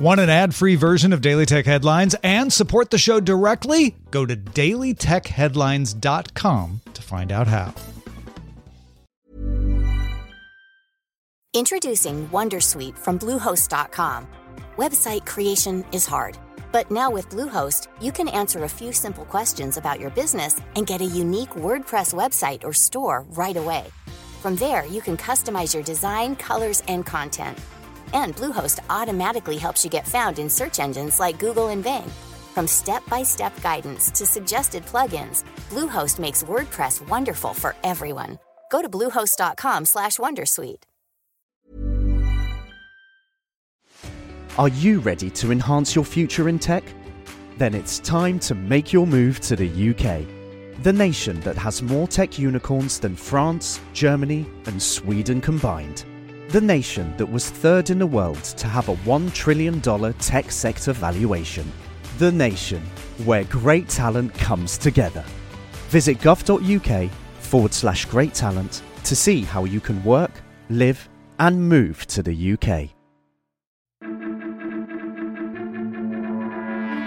Want an ad free version of Daily Tech Headlines and support the show directly? Go to dailytechheadlines.com to find out how. Introducing Wondersuite from Bluehost.com. Website creation is hard, but now with Bluehost, you can answer a few simple questions about your business and get a unique WordPress website or store right away. From there, you can customize your design, colors, and content and Bluehost automatically helps you get found in search engines like Google and Bing. From step-by-step guidance to suggested plugins, Bluehost makes WordPress wonderful for everyone. Go to bluehost.com/wondersuite. Are you ready to enhance your future in tech? Then it's time to make your move to the UK. The nation that has more tech unicorns than France, Germany, and Sweden combined the nation that was third in the world to have a $1 trillion tech sector valuation. The nation where great talent comes together. Visit gov.uk forward slash great talent to see how you can work, live, and move to the UK.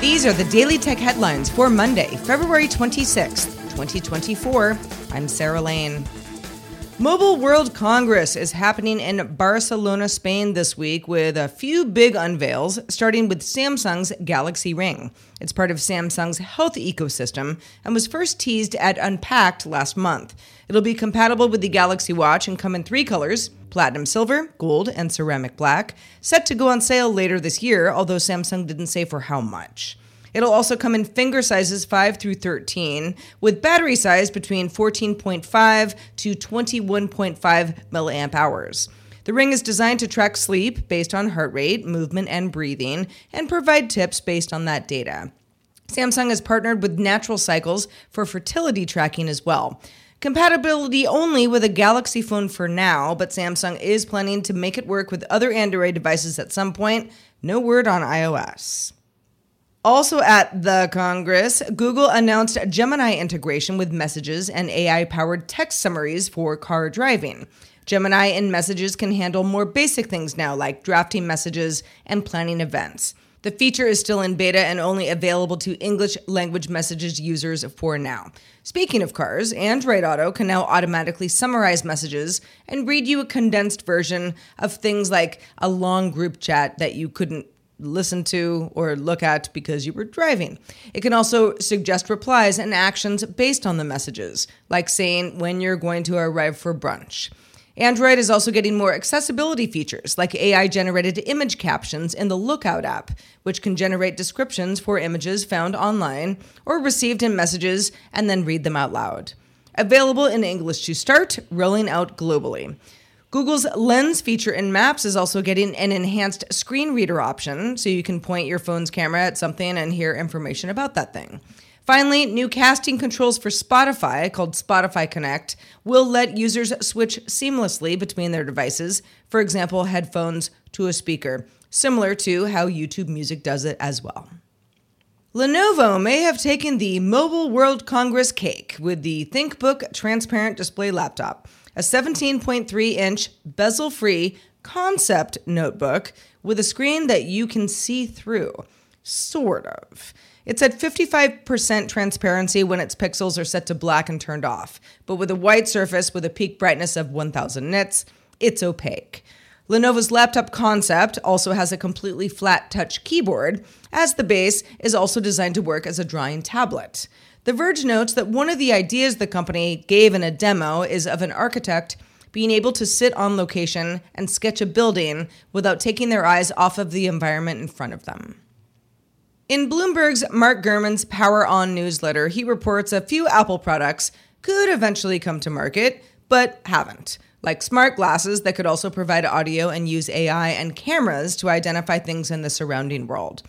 These are the Daily Tech headlines for Monday, February 26th, 2024. I'm Sarah Lane. Mobile World Congress is happening in Barcelona, Spain this week with a few big unveils, starting with Samsung's Galaxy Ring. It's part of Samsung's health ecosystem and was first teased at Unpacked last month. It'll be compatible with the Galaxy Watch and come in three colors platinum silver, gold, and ceramic black, set to go on sale later this year, although Samsung didn't say for how much. It'll also come in finger sizes 5 through 13, with battery size between 14.5 to 21.5 milliamp hours. The ring is designed to track sleep based on heart rate, movement, and breathing, and provide tips based on that data. Samsung has partnered with Natural Cycles for fertility tracking as well. Compatibility only with a Galaxy phone for now, but Samsung is planning to make it work with other Android devices at some point. No word on iOS. Also at the Congress, Google announced Gemini integration with messages and AI powered text summaries for car driving. Gemini in messages can handle more basic things now, like drafting messages and planning events. The feature is still in beta and only available to English language messages users for now. Speaking of cars, Android Auto can now automatically summarize messages and read you a condensed version of things like a long group chat that you couldn't listen to or look at because you were driving. It can also suggest replies and actions based on the messages, like saying when you're going to arrive for brunch. Android is also getting more accessibility features like AI generated image captions in the Lookout app, which can generate descriptions for images found online or received in messages and then read them out loud. Available in English to start, rolling out globally. Google's Lens feature in Maps is also getting an enhanced screen reader option, so you can point your phone's camera at something and hear information about that thing. Finally, new casting controls for Spotify, called Spotify Connect, will let users switch seamlessly between their devices, for example, headphones to a speaker, similar to how YouTube Music does it as well. Lenovo may have taken the Mobile World Congress cake with the ThinkBook transparent display laptop a 17.3 inch bezel free concept notebook with a screen that you can see through. Sort of. It's at 55% transparency when its pixels are set to black and turned off, but with a white surface with a peak brightness of 1000 nits, it's opaque. Lenovo's laptop concept also has a completely flat touch keyboard, as the base is also designed to work as a drawing tablet. The Verge notes that one of the ideas the company gave in a demo is of an architect being able to sit on location and sketch a building without taking their eyes off of the environment in front of them. In Bloomberg's Mark Gurman's Power On newsletter, he reports a few Apple products could eventually come to market, but haven't, like smart glasses that could also provide audio and use AI and cameras to identify things in the surrounding world.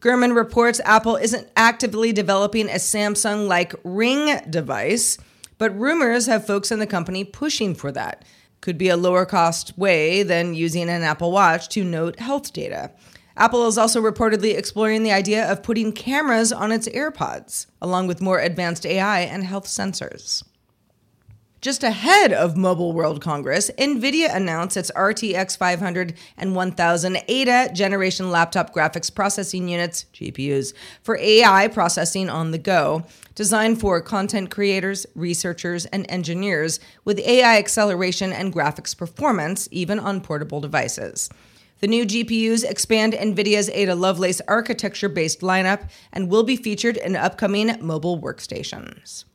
Gurman reports Apple isn't actively developing a Samsung like Ring device, but rumors have folks in the company pushing for that. Could be a lower cost way than using an Apple Watch to note health data. Apple is also reportedly exploring the idea of putting cameras on its AirPods, along with more advanced AI and health sensors. Just ahead of Mobile World Congress, NVIDIA announced its RTX 500 and 1000 Ada generation laptop graphics processing units, GPUs, for AI processing on the go, designed for content creators, researchers, and engineers with AI acceleration and graphics performance, even on portable devices. The new GPUs expand NVIDIA's Ada Lovelace architecture based lineup and will be featured in upcoming mobile workstations.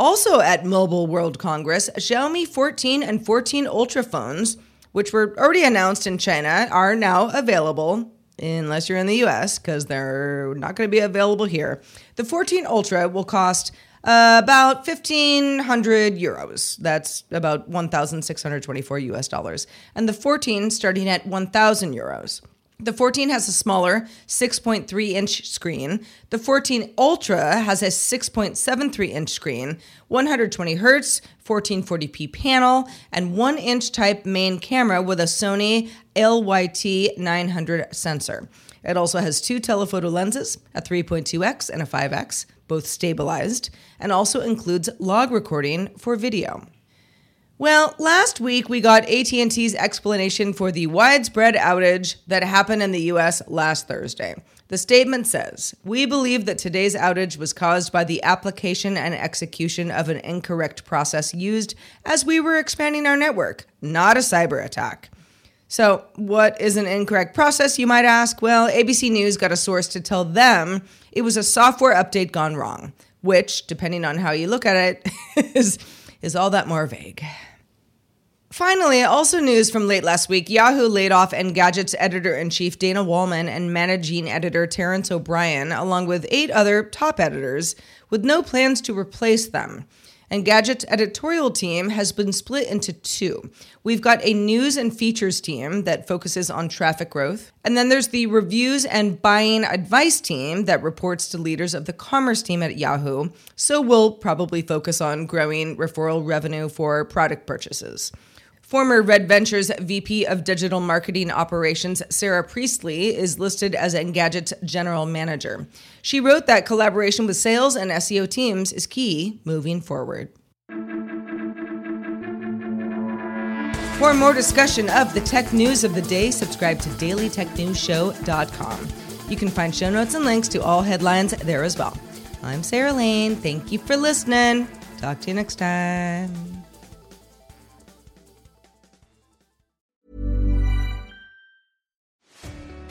Also at Mobile World Congress, Xiaomi 14 and 14 Ultra phones, which were already announced in China, are now available unless you're in the US because they're not going to be available here. The 14 Ultra will cost uh, about 1500 euros. That's about 1624 US dollars. And the 14 starting at 1000 euros. The 14 has a smaller 6.3 inch screen. The 14 Ultra has a 6.73 inch screen, 120 hertz, 1440p panel, and 1 inch type main camera with a Sony LYT 900 sensor. It also has two telephoto lenses, a 3.2x and a 5x, both stabilized, and also includes log recording for video. Well, last week we got AT&T's explanation for the widespread outage that happened in the US last Thursday. The statement says, "We believe that today's outage was caused by the application and execution of an incorrect process used as we were expanding our network, not a cyber attack." So, what is an incorrect process, you might ask? Well, ABC News got a source to tell them it was a software update gone wrong, which, depending on how you look at it, is, is all that more vague. Finally, also news from late last week Yahoo laid off Engadget's editor in chief Dana Wollman and managing editor Terrence O'Brien, along with eight other top editors, with no plans to replace them. Engadget's editorial team has been split into two. We've got a news and features team that focuses on traffic growth, and then there's the reviews and buying advice team that reports to leaders of the commerce team at Yahoo. So we'll probably focus on growing referral revenue for product purchases. Former Red Ventures VP of Digital Marketing Operations, Sarah Priestley, is listed as Engadget's general manager. She wrote that collaboration with sales and SEO teams is key moving forward. For more discussion of the tech news of the day, subscribe to dailytechnewsshow.com. You can find show notes and links to all headlines there as well. I'm Sarah Lane. Thank you for listening. Talk to you next time.